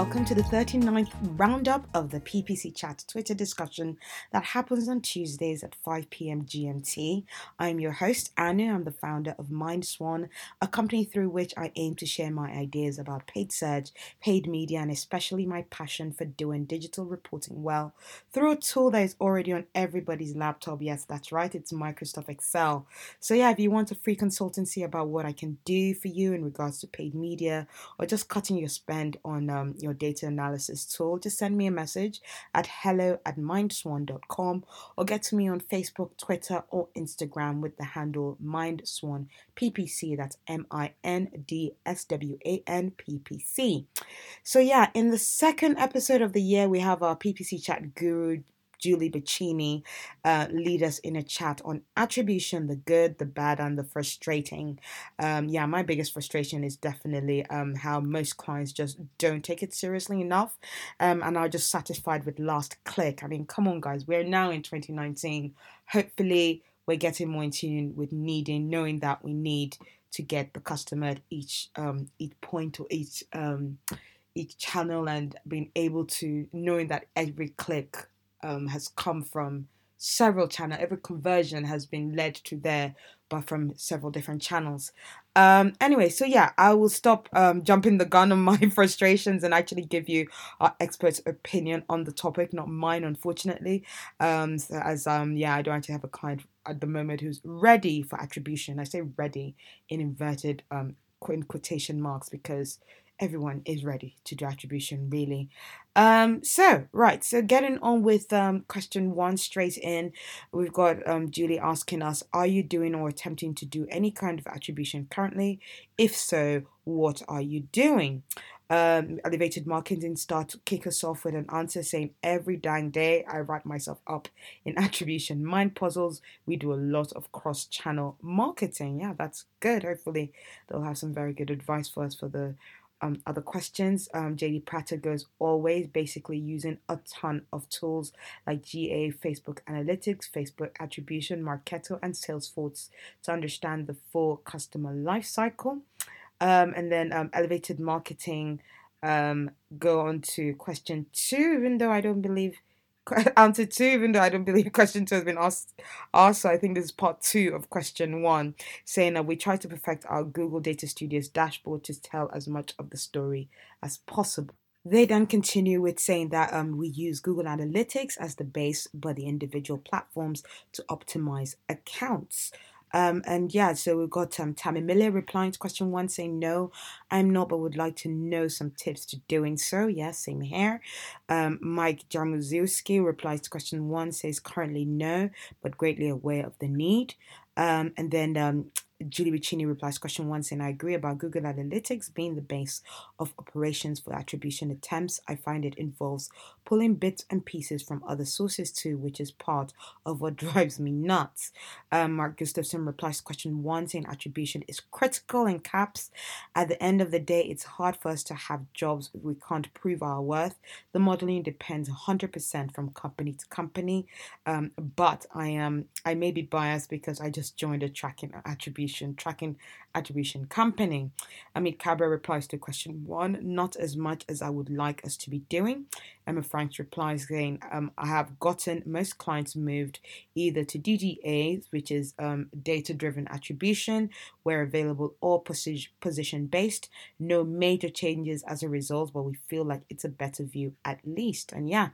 welcome to the 39th roundup of the PPC Chat Twitter discussion that happens on Tuesdays at 5 p.m. GMT. I'm your host, Anu. I'm the founder of MindSwan, a company through which I aim to share my ideas about paid search, paid media, and especially my passion for doing digital reporting well through a tool that is already on everybody's laptop. Yes, that's right, it's Microsoft Excel. So, yeah, if you want a free consultancy about what I can do for you in regards to paid media or just cutting your spend on um, your data analysis tool, just send me a message at hello at mindswan.com or get to me on Facebook, Twitter, or Instagram with the handle Mindswan PPC. That's M I N D S W A N P P C. So, yeah, in the second episode of the year, we have our PPC chat guru Julie Bacchini uh, lead us in a chat on attribution, the good, the bad, and the frustrating. Um, yeah, my biggest frustration is definitely um, how most clients just don't take it seriously enough um, and are just satisfied with last click. I mean, come on, guys, we're now in 2019. Hopefully, we're getting more in tune with needing, knowing that we need to get the customer at each um, each point or each um, each channel and being able to knowing that every click um, has come from several channels. Every conversion has been led to there, but from several different channels. Um, anyway, so yeah, I will stop um, jumping the gun on my frustrations and actually give you our expert's opinion on the topic, not mine, unfortunately. Um, so as um, yeah, I don't actually have a client at the moment who's ready for attribution. I say ready in inverted um in quotation marks because everyone is ready to do attribution really um so right so getting on with um question one straight in we've got um julie asking us are you doing or attempting to do any kind of attribution currently if so what are you doing um, elevated marketing start kick us off with an answer saying every dang day I write myself up in attribution mind puzzles. We do a lot of cross channel marketing. Yeah, that's good. Hopefully, they'll have some very good advice for us for the um, other questions. Um, JD Prater goes always basically using a ton of tools like GA, Facebook Analytics, Facebook Attribution, Marketo, and Salesforce to understand the full customer life cycle. Um, and then um, elevated marketing um, go on to question two, even though I don't believe answer two, even though I don't believe question two has been asked. Asked, so I think this is part two of question one, saying that we try to perfect our Google Data Studios dashboard to tell as much of the story as possible. They then continue with saying that um, we use Google Analytics as the base, but the individual platforms to optimize accounts. Um, and yeah, so we've got um, Tammy Miller replying to question one saying, No, I'm not, but would like to know some tips to doing so. Yes, yeah, same here. Um, Mike Jarmuziewski replies to question one, says, Currently no, but greatly aware of the need. Um, and then um, Julie Bacchini replies to question one saying, I agree about Google Analytics being the base of operations for attribution attempts. I find it involves pulling bits and pieces from other sources too, which is part of what drives me nuts. Um, Mark Gustafson replies to question one saying attribution is critical in caps. At the end of the day, it's hard for us to have jobs if we can't prove our worth. The modeling depends 100% from company to company. Um, but I am I may be biased because I just joined a tracking attribution tracking attribution company. Amit Cabra replies to question one, not as much as I would like us to be doing. Emma Franks replies saying, um, I have gotten most clients moved either to DDA, which is um, data driven attribution, where available, or position based. No major changes as a result, but we feel like it's a better view at least. And yeah,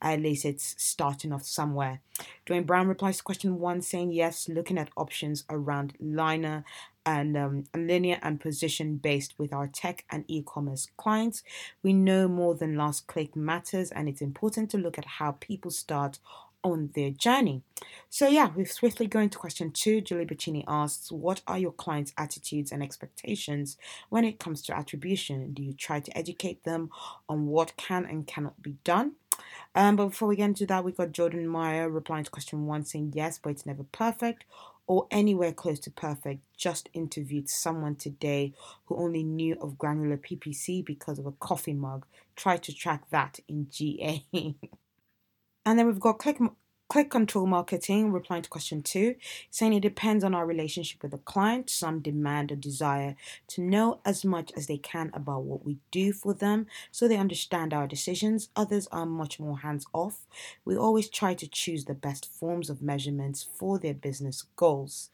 at least it's starting off somewhere. Dwayne Brown replies to question one saying, Yes, looking at options around liner and um, linear and position based with our tech and e commerce clients. We know more than last click matters, and it's important to look at how people start on their journey. So, yeah, we're swiftly going to question two. Julie Bacchini asks, What are your clients' attitudes and expectations when it comes to attribution? Do you try to educate them on what can and cannot be done? Um, but before we get into that, we got Jordan Meyer replying to question one saying yes, but it's never perfect or anywhere close to perfect. Just interviewed someone today who only knew of granular PPC because of a coffee mug. Try to track that in GA. and then we've got click Click control marketing, replying to question two, saying it depends on our relationship with the client. Some demand or desire to know as much as they can about what we do for them so they understand our decisions. Others are much more hands off. We always try to choose the best forms of measurements for their business goals.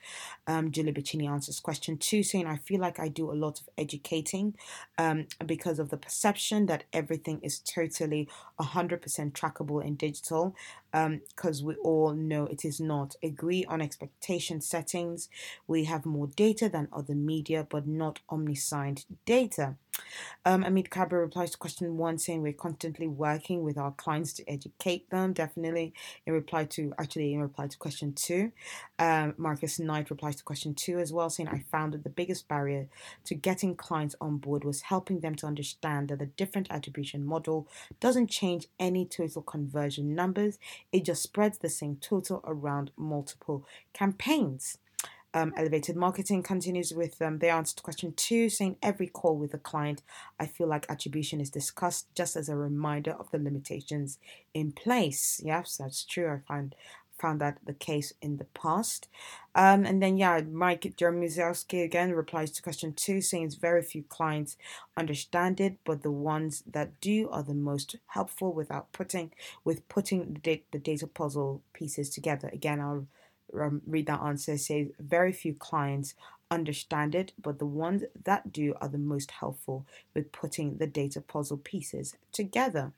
Um, Julie Bacchini answers question two, saying, I feel like I do a lot of educating um, because of the perception that everything is totally 100% trackable in digital because um, we all know it is not. Agree on expectation settings. We have more data than other media, but not omniscient data. Um, Amit Kabra replies to question one, saying we're constantly working with our clients to educate them. Definitely, in reply to actually in reply to question two, um, Marcus Knight replies to question two as well, saying I found that the biggest barrier to getting clients on board was helping them to understand that the different attribution model doesn't change any total conversion numbers. It just spreads the same total around multiple campaigns. Um, elevated marketing continues with um, the answer to question two, saying every call with a client, I feel like attribution is discussed just as a reminder of the limitations in place. Yes, that's true. I find found that the case in the past. Um, and then, yeah, Mike Jermuzowski again replies to question two, saying very few clients understand it, but the ones that do are the most helpful without putting with putting the, the data puzzle pieces together. Again, I'll um, read that answer. Says very few clients understand it, but the ones that do are the most helpful with putting the data puzzle pieces together.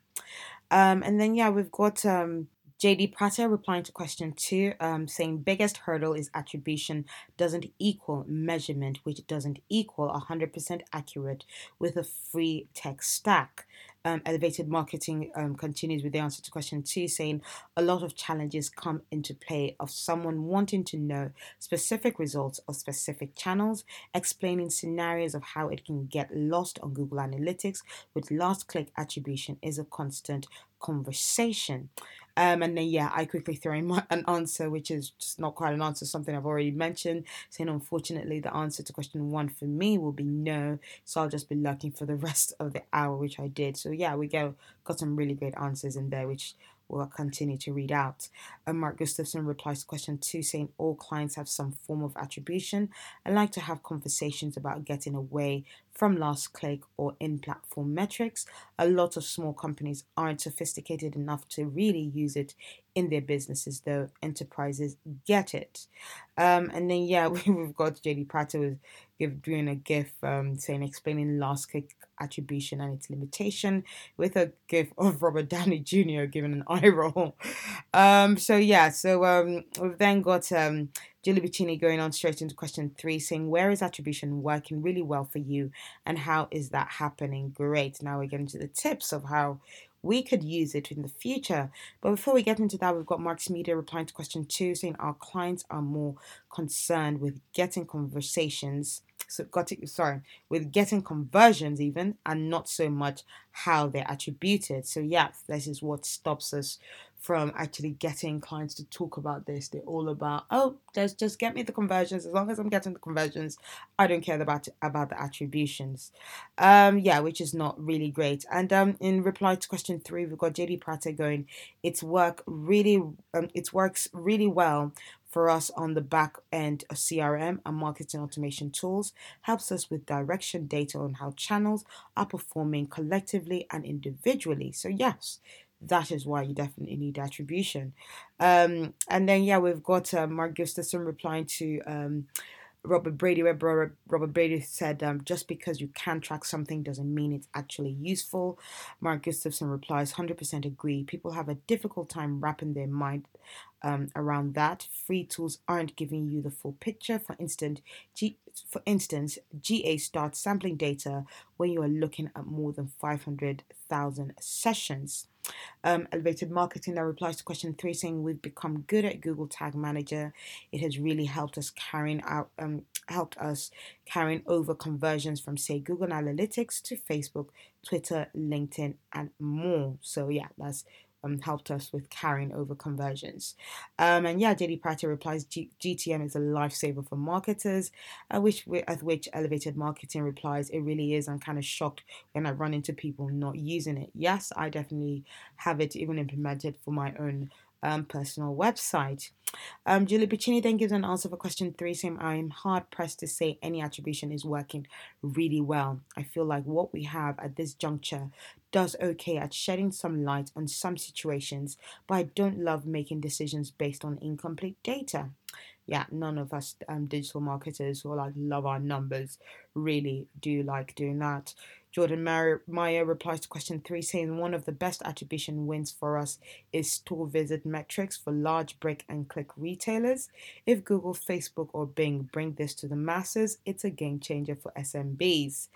Um, and then, yeah, we've got um, JD Prater replying to question two, um, saying biggest hurdle is attribution doesn't equal measurement, which doesn't equal 100% accurate with a free tech stack. Um, elevated marketing um, continues with the answer to question two, saying a lot of challenges come into play of someone wanting to know specific results of specific channels, explaining scenarios of how it can get lost on Google Analytics with last click attribution is a constant conversation. Um, and then, yeah, I quickly throw in my, an answer, which is just not quite an answer, something I've already mentioned, saying unfortunately the answer to question one for me will be no. So I'll just be looking for the rest of the hour, which I did. So, yeah, we go, got some really great answers in there, which will continue to read out. And Mark Gustafson replies to question two, saying all clients have some form of attribution and like to have conversations about getting away from last click or in platform metrics. A lot of small companies aren't sophisticated enough to really use it in their businesses, though enterprises get it. Um, and then, yeah, we've got JD Prater with give, doing a GIF um, saying explaining last click attribution and its limitation with a GIF of Robert Downey Jr. giving an eye roll. Um, so, yeah, so um, we've then got um, Julie Bacchini going on straight into question three, saying, Where is attribution working really well for you and how is that happening? Great. Now we're getting to the tips of how we could use it in the future. But before we get into that, we've got Marks Media replying to question two, saying our clients are more concerned with getting conversations so got it sorry with getting conversions even and not so much how they're attributed so yeah this is what stops us from actually getting clients to talk about this. They're all about oh just just get me the conversions. As long as i'm getting the conversions i don't care about about the attributions. Um yeah which is not really great. And um in reply to question three we've got jd prater going it's work really um, it works really well for us on the back end of CRM and marketing automation tools, helps us with direction data on how channels are performing collectively and individually. So, yes, that is why you definitely need attribution. Um, and then, yeah, we've got uh, Mark Gustafson replying to. Um, Robert Brady, Robert, Robert Brady said, um, just because you can track something doesn't mean it's actually useful. Mark Gustafson replies, 100% agree. People have a difficult time wrapping their mind um, around that. Free tools aren't giving you the full picture. For instance, G- for instance, GA starts sampling data when you are looking at more than 500,000 sessions. Um, elevated marketing that replies to question three, saying we've become good at Google Tag Manager. It has really helped us carrying out um, helped us carrying over conversions from say Google Analytics to Facebook, Twitter, LinkedIn, and more. So yeah, that's um, helped us with carrying over conversions. Um, and yeah, JD Prater replies G- GTM is a lifesaver for marketers, uh, which at which Elevated Marketing replies it really is. I'm kind of shocked when I run into people not using it. Yes, I definitely have it even implemented for my own um, personal website. Um, Julie Bacchini then gives an answer for question three, saying, I'm hard pressed to say any attribution is working really well. I feel like what we have at this juncture does okay at shedding some light on some situations, but I don't love making decisions based on incomplete data. Yeah, none of us um, digital marketers who like love our numbers really do like doing that. Jordan Meyer replies to question three, saying one of the best attribution wins for us is store visit metrics for large brick and click retailers. If Google, Facebook, or Bing bring this to the masses, it's a game changer for SMBs.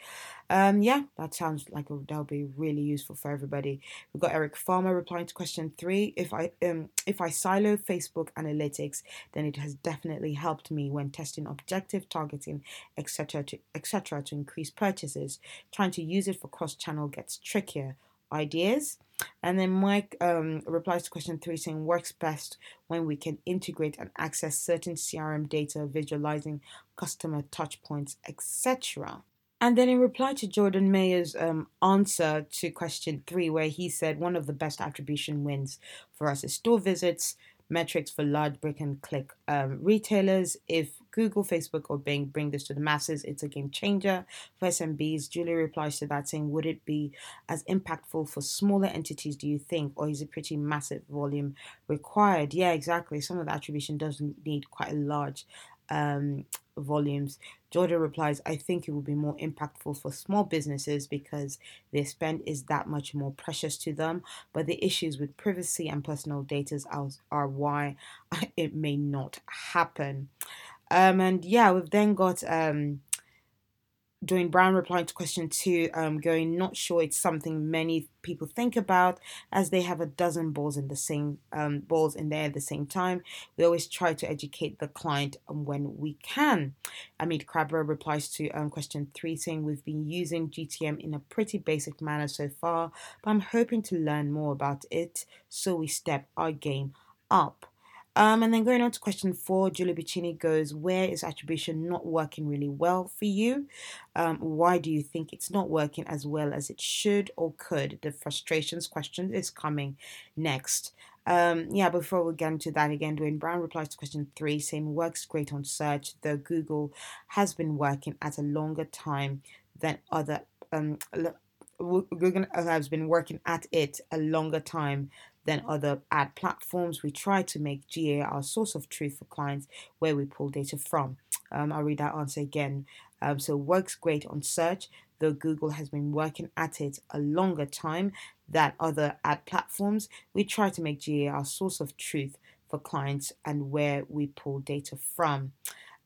Um, yeah, that sounds like that'll be really useful for everybody. We've got Eric Farmer replying to question three. If I um if I silo Facebook analytics, then it has definitely helped me when testing objective targeting, etc. to etc. to increase purchases. Trying to use it for cross-channel gets trickier. Ideas? And then Mike um, replies to question three saying works best when we can integrate and access certain CRM data, visualizing customer touchpoints, etc. And then in reply to Jordan Meyer's um, answer to question three, where he said one of the best attribution wins for us is store visits, metrics for large brick and click um, retailers. If Google, Facebook, or Bing bring this to the masses, it's a game changer for SMBs. Julie replies to that saying, Would it be as impactful for smaller entities, do you think, or is it pretty massive volume required? Yeah, exactly. Some of the attribution does need quite a large um, volumes. Jordan replies, I think it will be more impactful for small businesses because their spend is that much more precious to them. But the issues with privacy and personal data are, are why it may not happen. Um, and yeah, we've then got um, Dwayne Brown replying to question two, um, going, not sure it's something many people think about as they have a dozen balls in the same um, balls in there at the same time. We always try to educate the client when we can. Amit Crabber replies to um, question three, saying we've been using GTM in a pretty basic manner so far, but I'm hoping to learn more about it so we step our game up. Um, and then going on to question four, Julie Bacchini goes, Where is attribution not working really well for you? Um, why do you think it's not working as well as it should or could? The frustrations question is coming next. Um, yeah, before we get into that again, Dwayne Brown replies to question three, saying works great on search, though Google has been working at a longer time than other um, Google has been working at it a longer time than other ad platforms. We try to make GA our source of truth for clients where we pull data from. Um, I'll read that answer again. Um, so works great on search, though Google has been working at it a longer time than other ad platforms. We try to make GA our source of truth for clients and where we pull data from.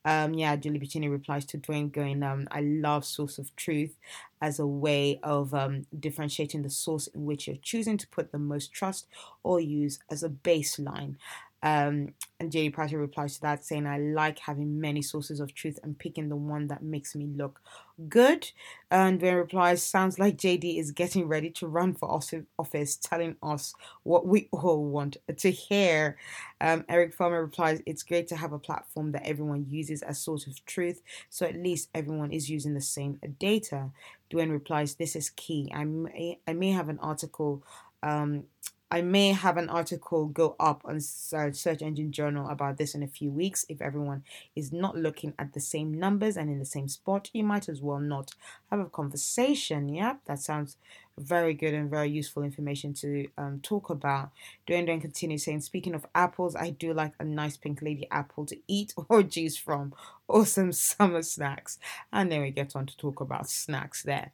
Um, yeah, Julie Bacchini replies to Dwayne, going, um, I love source of truth as a way of um, differentiating the source in which you're choosing to put the most trust or use as a baseline. Um, and JD Prater replies to that saying, I like having many sources of truth and picking the one that makes me look good. And then replies, Sounds like JD is getting ready to run for office, telling us what we all want to hear. Um, Eric Farmer replies, It's great to have a platform that everyone uses as source of truth, so at least everyone is using the same data. Dwayne replies, This is key. I may, I may have an article. Um, I may have an article go up on Search Engine Journal about this in a few weeks. If everyone is not looking at the same numbers and in the same spot, you might as well not have a conversation. Yeah, that sounds very good and very useful information to um, talk about. Dwayne then continues saying, Speaking of apples, I do like a nice pink lady apple to eat or juice from. Awesome summer snacks. And then we get on to talk about snacks there.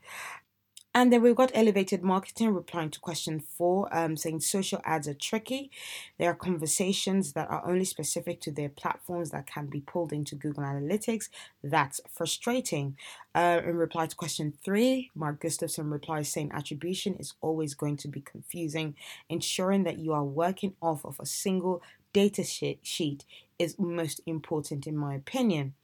And then we've got elevated marketing replying to question four, um, saying social ads are tricky. There are conversations that are only specific to their platforms that can be pulled into Google Analytics. That's frustrating. Uh, in reply to question three, Mark Gustafson replies saying attribution is always going to be confusing. Ensuring that you are working off of a single data sheet is most important, in my opinion.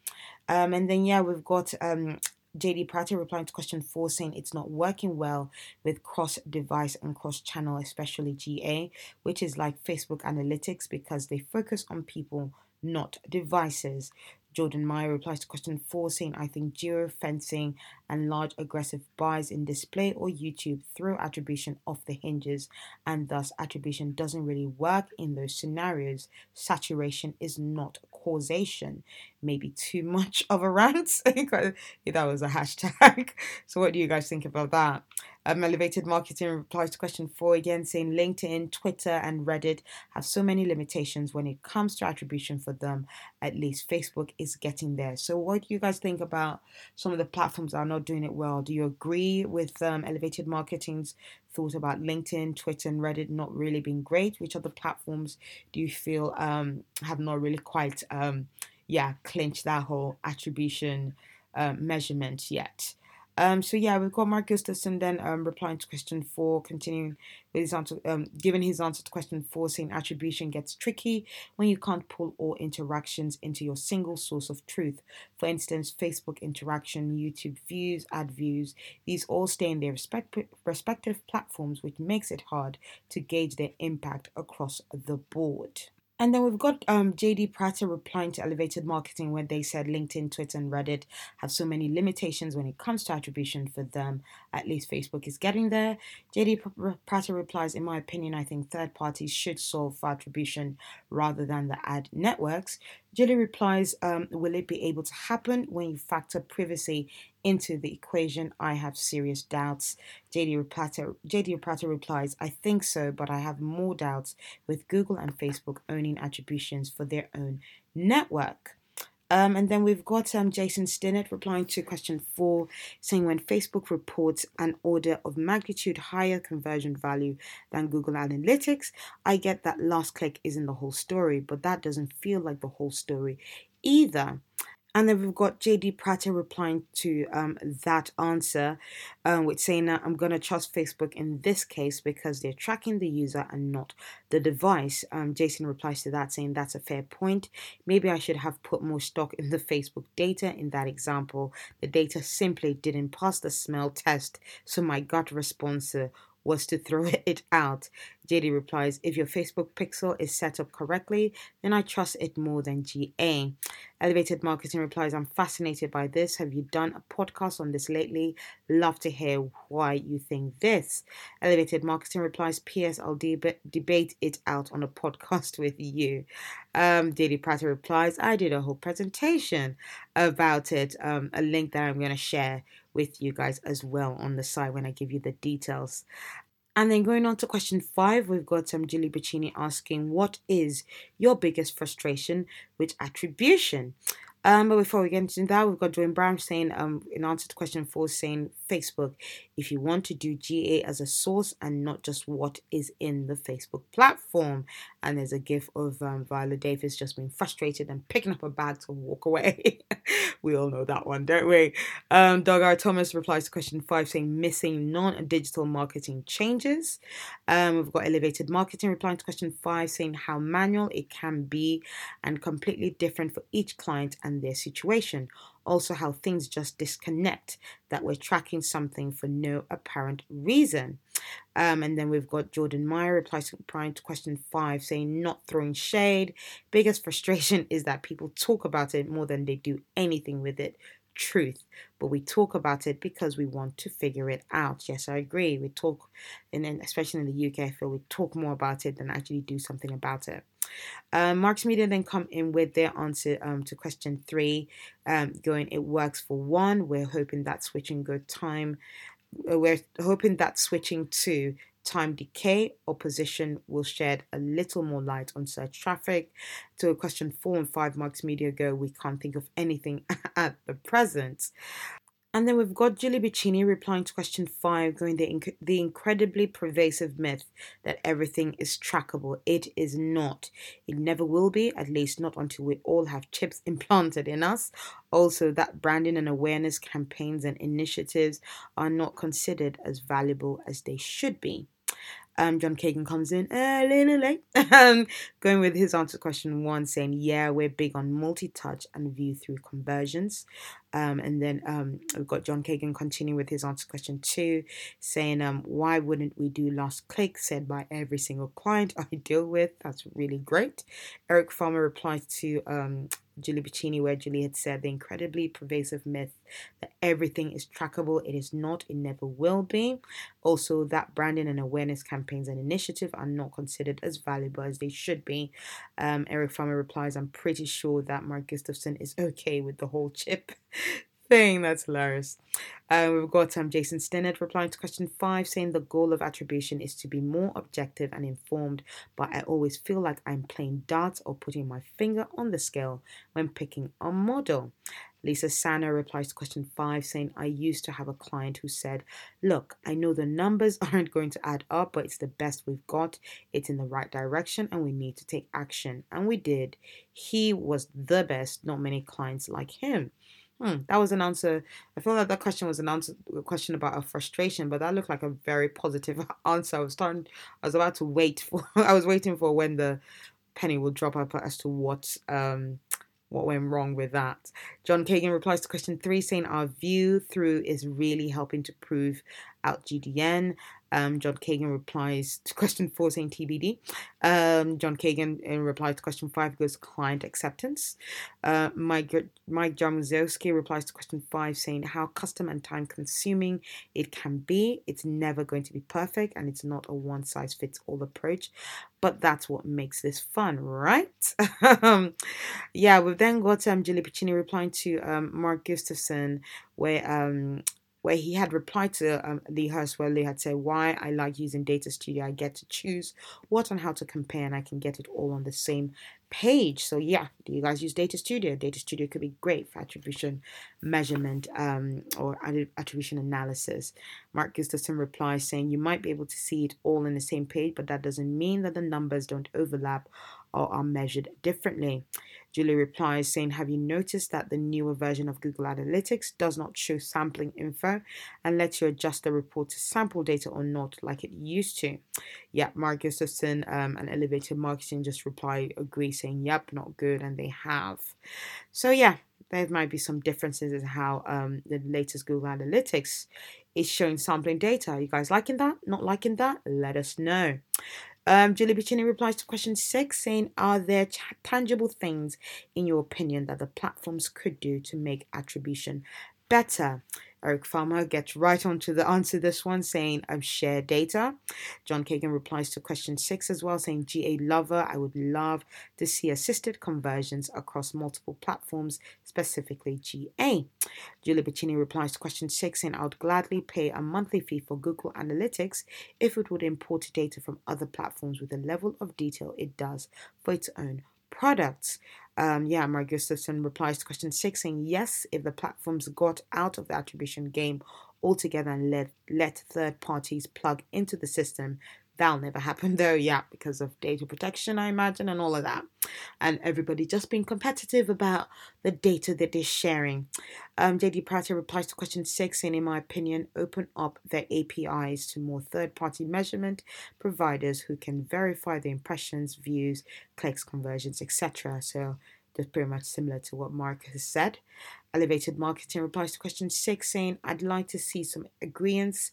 Um, and then, yeah, we've got um, JD Prater replying to question four saying it's not working well with cross device and cross channel, especially GA, which is like Facebook analytics because they focus on people, not devices. Jordan Meyer replies to question four, saying, I think geofencing and large aggressive buys in display or YouTube throw attribution off the hinges, and thus attribution doesn't really work in those scenarios. Saturation is not causation. Maybe too much of a rant. that was a hashtag. So, what do you guys think about that? Um, Elevated Marketing replies to question four again, saying LinkedIn, Twitter, and Reddit have so many limitations when it comes to attribution for them. At least Facebook is getting there. So, what do you guys think about some of the platforms that are not doing it well? Do you agree with um, Elevated Marketing's thought about LinkedIn, Twitter, and Reddit not really being great? Which other platforms do you feel um, have not really quite, um, yeah, clinched that whole attribution uh, measurement yet? Um, so yeah, we've got Mark Gustafson then um, replying to question four, continuing with his answer, um, giving his answer to question four, saying attribution gets tricky when you can't pull all interactions into your single source of truth. For instance, Facebook interaction, YouTube views, ad views, these all stay in their respect- respective platforms, which makes it hard to gauge their impact across the board. And then we've got um, JD Prater replying to Elevated Marketing when they said LinkedIn, Twitter, and Reddit have so many limitations when it comes to attribution for them. At least Facebook is getting there. JD Prater replies, In my opinion, I think third parties should solve for attribution rather than the ad networks. JD replies, um, Will it be able to happen when you factor privacy into the equation, I have serious doubts. JD Prater, JD replies, I think so, but I have more doubts with Google and Facebook owning attributions for their own network. Um, and then we've got um, Jason Stinnett replying to question four, saying when Facebook reports an order of magnitude higher conversion value than Google Analytics, I get that last click isn't the whole story, but that doesn't feel like the whole story either. And then we've got JD Prater replying to um, that answer um, with saying that I'm going to trust Facebook in this case because they're tracking the user and not the device. Um, Jason replies to that saying that's a fair point. Maybe I should have put more stock in the Facebook data in that example. The data simply didn't pass the smell test, so my gut response uh, was to throw it out. JD replies, If your Facebook pixel is set up correctly, then I trust it more than GA. Elevated Marketing replies, I'm fascinated by this. Have you done a podcast on this lately? Love to hear why you think this. Elevated Marketing replies, P.S. I'll deb- debate it out on a podcast with you. Um, JD Prater replies, I did a whole presentation about it, um, a link that I'm going to share with you guys as well on the side when I give you the details. And then going on to question five, we've got um, Julie Bacchini asking, What is your biggest frustration with attribution? Um, but before we get into that, we've got Dwayne Brown saying, um, in answer to question four, saying Facebook, if you want to do GA as a source and not just what is in the Facebook platform. And there's a gif of um, Viola Davis just being frustrated and picking up a bag to walk away. we all know that one, don't we? Um, Doug R. Thomas replies to question five, saying missing non-digital marketing changes. Um, we've got elevated marketing replying to question five, saying how manual it can be and completely different for each client and their situation. Also, how things just disconnect, that we're tracking something for no apparent reason. Um, and then we've got Jordan Meyer replies replying to question five, saying, Not throwing shade. Biggest frustration is that people talk about it more than they do anything with it truth, but we talk about it because we want to figure it out. Yes, I agree. We talk, and then especially in the UK, I feel we talk more about it than actually do something about it. Um, Marks Media then come in with their answer um, to question three, um, going, It works for one. We're hoping that switching good time. Uh, we're hoping that switching to time decay or position will shed a little more light on search traffic. To question four and five marks media ago, we can't think of anything at the present. And then we've got Julie Bacchini replying to question five, going the, inc- the incredibly pervasive myth that everything is trackable. It is not. It never will be, at least not until we all have chips implanted in us. Also, that branding and awareness campaigns and initiatives are not considered as valuable as they should be. Um, John Kagan comes in a little late, um, going with his answer to question one, saying, Yeah, we're big on multi touch and view through conversions. Um, and then um, we've got John Kagan continuing with his answer to question two, saying, um, Why wouldn't we do last click said by every single client I deal with? That's really great. Eric Farmer replies to um, Julie Bacchini, where Julie had said the incredibly pervasive myth that everything is trackable. It is not, it never will be. Also, that branding and awareness campaigns and initiative are not considered as valuable as they should be. Um, Eric Farmer replies, I'm pretty sure that Mark Gustafson is okay with the whole chip thing. That's hilarious. Uh, we've got um, Jason Stinnett replying to question five, saying the goal of attribution is to be more objective and informed, but I always feel like I'm playing darts or putting my finger on the scale when picking a model. Lisa Sana replies to question five, saying, I used to have a client who said, Look, I know the numbers aren't going to add up, but it's the best we've got. It's in the right direction, and we need to take action. And we did. He was the best, not many clients like him. Hmm, that was an answer. I feel like that question was an answer, a question about a frustration, but that looked like a very positive answer. I was starting, I was about to wait for, I was waiting for when the penny will drop up as to what um what went wrong with that. John Kagan replies to question three, saying our view through is really helping to prove out GDN. Um, John Kagan replies to question four saying TBD. Um, John Kagan in reply to question five goes client acceptance. Uh, Mike Mike Jarmuzowski replies to question five saying how custom and time consuming it can be. It's never going to be perfect and it's not a one size fits all approach, but that's what makes this fun, right? Um, yeah, we've then got um, Julie Bacchini replying to um, Mark Gustafson where um, where he had replied to um, Lee where Lee had said, Why I like using Data Studio. I get to choose what and how to compare, and I can get it all on the same page. So, yeah, do you guys use Data Studio? Data Studio could be great for attribution measurement um, or attribution analysis. Mark Gustafson replies saying, You might be able to see it all in the same page, but that doesn't mean that the numbers don't overlap or are measured differently. Julie replies saying, Have you noticed that the newer version of Google Analytics does not show sampling info and lets you adjust the report to sample data or not like it used to? Yeah, Mark Gustafson um, and Elevated Marketing just reply, agree, saying, Yep, not good, and they have. So, yeah, there might be some differences in how um, the latest Google Analytics is showing sampling data. Are you guys liking that? Not liking that? Let us know. Um, Julie Bacchini replies to question six, saying, Are there tangible things, in your opinion, that the platforms could do to make attribution better? Eric Farmer gets right on to the answer this one, saying, I'm share data. John Kagan replies to question six as well, saying, GA lover, I would love to see assisted conversions across multiple platforms, specifically GA. Julie Bacchini replies to question six, saying, I would gladly pay a monthly fee for Google Analytics if it would import data from other platforms with the level of detail it does for its own products. Um, yeah, Mark Gustafson replies to question six saying yes, if the platforms got out of the attribution game altogether and let, let third parties plug into the system, That'll never happen though, yeah, because of data protection, I imagine, and all of that. And everybody just being competitive about the data that they're sharing. Um, JD Prater replies to question six, saying, in my opinion, open up their APIs to more third party measurement providers who can verify the impressions, views, clicks, conversions, etc. So that's pretty much similar to what Mark has said. Elevated Marketing replies to question six, saying, I'd like to see some agreements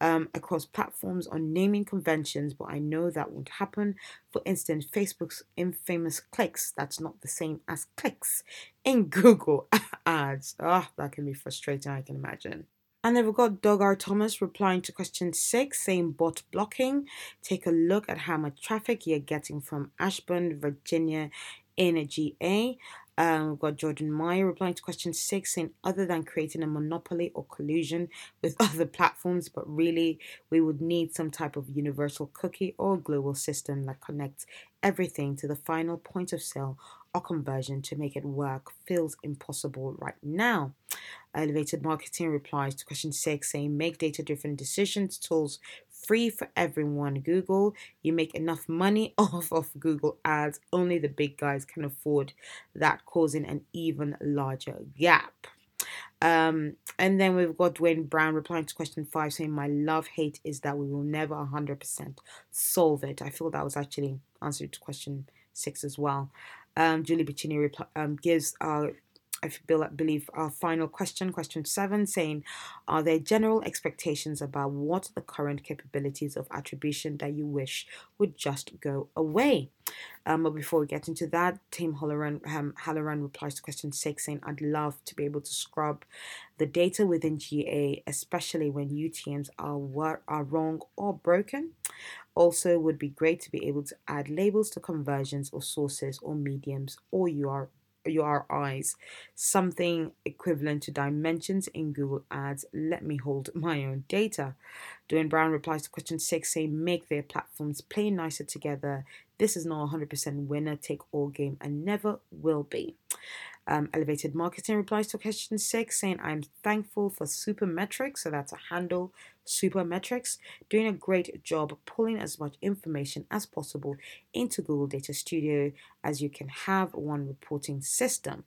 um, across platforms on naming conventions, but I know that won't happen. For instance, Facebook's infamous clicks, that's not the same as clicks in Google ads. Ah, oh, that can be frustrating, I can imagine. And then we've got Doug R. Thomas replying to question six, saying bot blocking. Take a look at how much traffic you're getting from Ashburn, Virginia in a GA. Um, we've got Jordan Meyer replying to question six, saying other than creating a monopoly or collusion with other platforms, but really we would need some type of universal cookie or global system that connects everything to the final point of sale or conversion to make it work feels impossible right now. Elevated Marketing replies to question six, saying make data driven decisions tools free for everyone. Google, you make enough money off of Google ads. Only the big guys can afford that, causing an even larger gap. Um, and then we've got Dwayne Brown replying to question five, saying, My love hate is that we will never 100% solve it. I feel that was actually answered to question six as well. Um, Julie reply, um, gives our I believe our final question, question seven, saying, Are there general expectations about what the current capabilities of attribution that you wish would just go away? Um, but before we get into that, Tim Halloran, um, Halloran replies to question six, saying, I'd love to be able to scrub the data within GA, especially when UTMs are, are wrong or broken. Also, would be great to be able to add labels to conversions or sources or mediums or UR, URIs, something equivalent to dimensions in Google Ads. Let me hold my own data. Dwayne Brown replies to question six, saying, Make their platforms play nicer together. This is not a 100% winner take all game and never will be. Um, Elevated Marketing replies to question six, saying, I'm thankful for Supermetrics, so that's a handle, Supermetrics, doing a great job pulling as much information as possible into Google Data Studio as you can have one reporting system.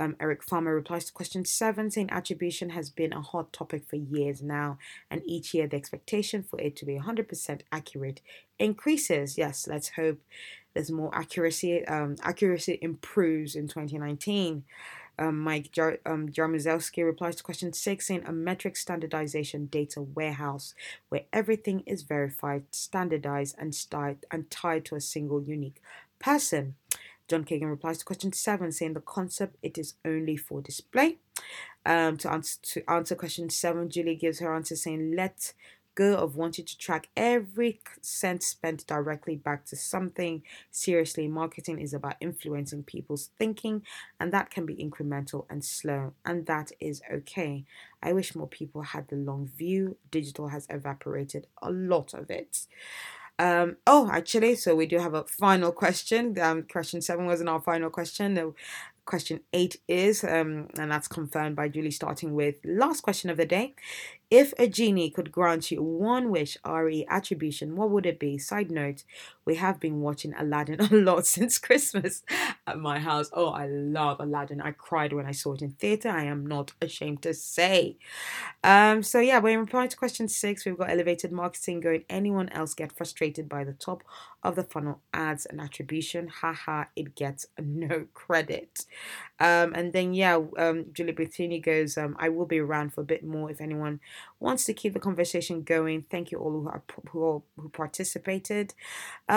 Um, Eric Farmer replies to question seven, saying attribution has been a hot topic for years now, and each year the expectation for it to be 100% accurate increases. Yes, let's hope there's more accuracy. Um, accuracy improves in 2019. Um, Mike Jar- um, Jarmuzelski replies to question six, saying a metric standardization data warehouse where everything is verified, standardized, and, st- and tied to a single unique person. John Kagan replies to question seven, saying the concept it is only for display. Um, to answer to answer question seven, Julie gives her answer saying, "Let go of wanting to track every cent spent directly back to something. Seriously, marketing is about influencing people's thinking, and that can be incremental and slow, and that is okay. I wish more people had the long view. Digital has evaporated a lot of it. Um, oh, actually, so we do have a final question. Um, question seven wasn't our final question. The question eight is, um, and that's confirmed by Julie, starting with last question of the day. If a genie could grant you one wish, RE attribution, what would it be? Side note, we have been watching Aladdin a lot since Christmas at my house. Oh, I love Aladdin. I cried when I saw it in theatre. I am not ashamed to say. Um, so yeah, we're in reply to question six. We've got elevated marketing going. Anyone else get frustrated by the top of the funnel ads and attribution? Haha, it gets no credit. Um, and then yeah, um, Julie Bethany goes, um, I will be around for a bit more if anyone wants to keep the conversation going. Thank you all who who, who participated.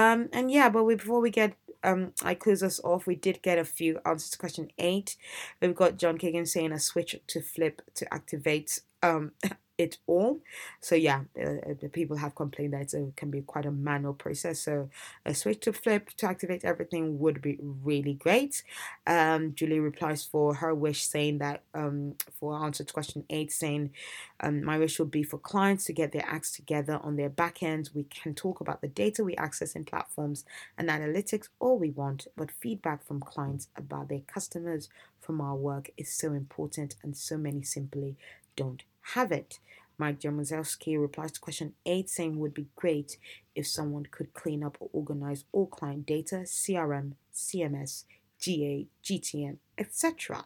Um, and yeah, but we, before we get um, I close us off. We did get a few answers to question eight. We've got John Kagan saying a switch to flip to activate um, it all. So yeah, uh, the people have complained that it can be quite a manual process. So a switch to flip to activate everything would be really great. Um, Julie replies for her wish, saying that um, for answer to question eight, saying um, my wish would be for clients to get their acts together on their back end. We can talk about the data we access in platforms and analytics all we want, but feedback from clients about their customers from our work is so important, and so many simply don't have it. Mike Jamuzelski replies to question 8 saying would be great if someone could clean up or organize all client data, CRM, CMS, GA, GTM, etc.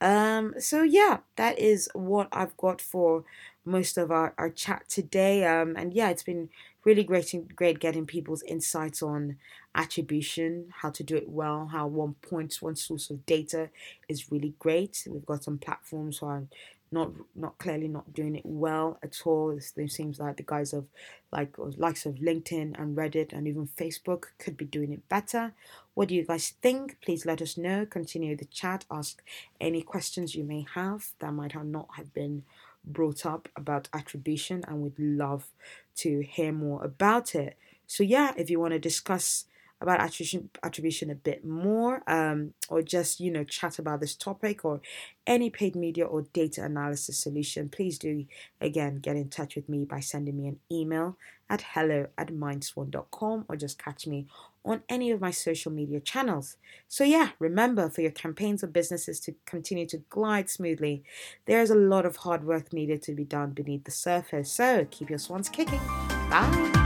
Um, so yeah, that is what I've got for most of our, our chat today. Um, and yeah, it's been really great great getting people's insights on attribution, how to do it well, how one point, one source of data is really great. We've got some platforms who are not not clearly not doing it well at all. It seems like the guys of like likes of LinkedIn and Reddit and even Facebook could be doing it better. What do you guys think? Please let us know. Continue the chat. Ask any questions you may have that might have not have been brought up about attribution, and we'd love to hear more about it. So yeah, if you want to discuss about attribution, attribution a bit more, um, or just you know chat about this topic or any paid media or data analysis solution, please do again get in touch with me by sending me an email at hello at mindswan.com or just catch me on any of my social media channels. So, yeah, remember for your campaigns or businesses to continue to glide smoothly, there's a lot of hard work needed to be done beneath the surface. So, keep your swans kicking. Bye.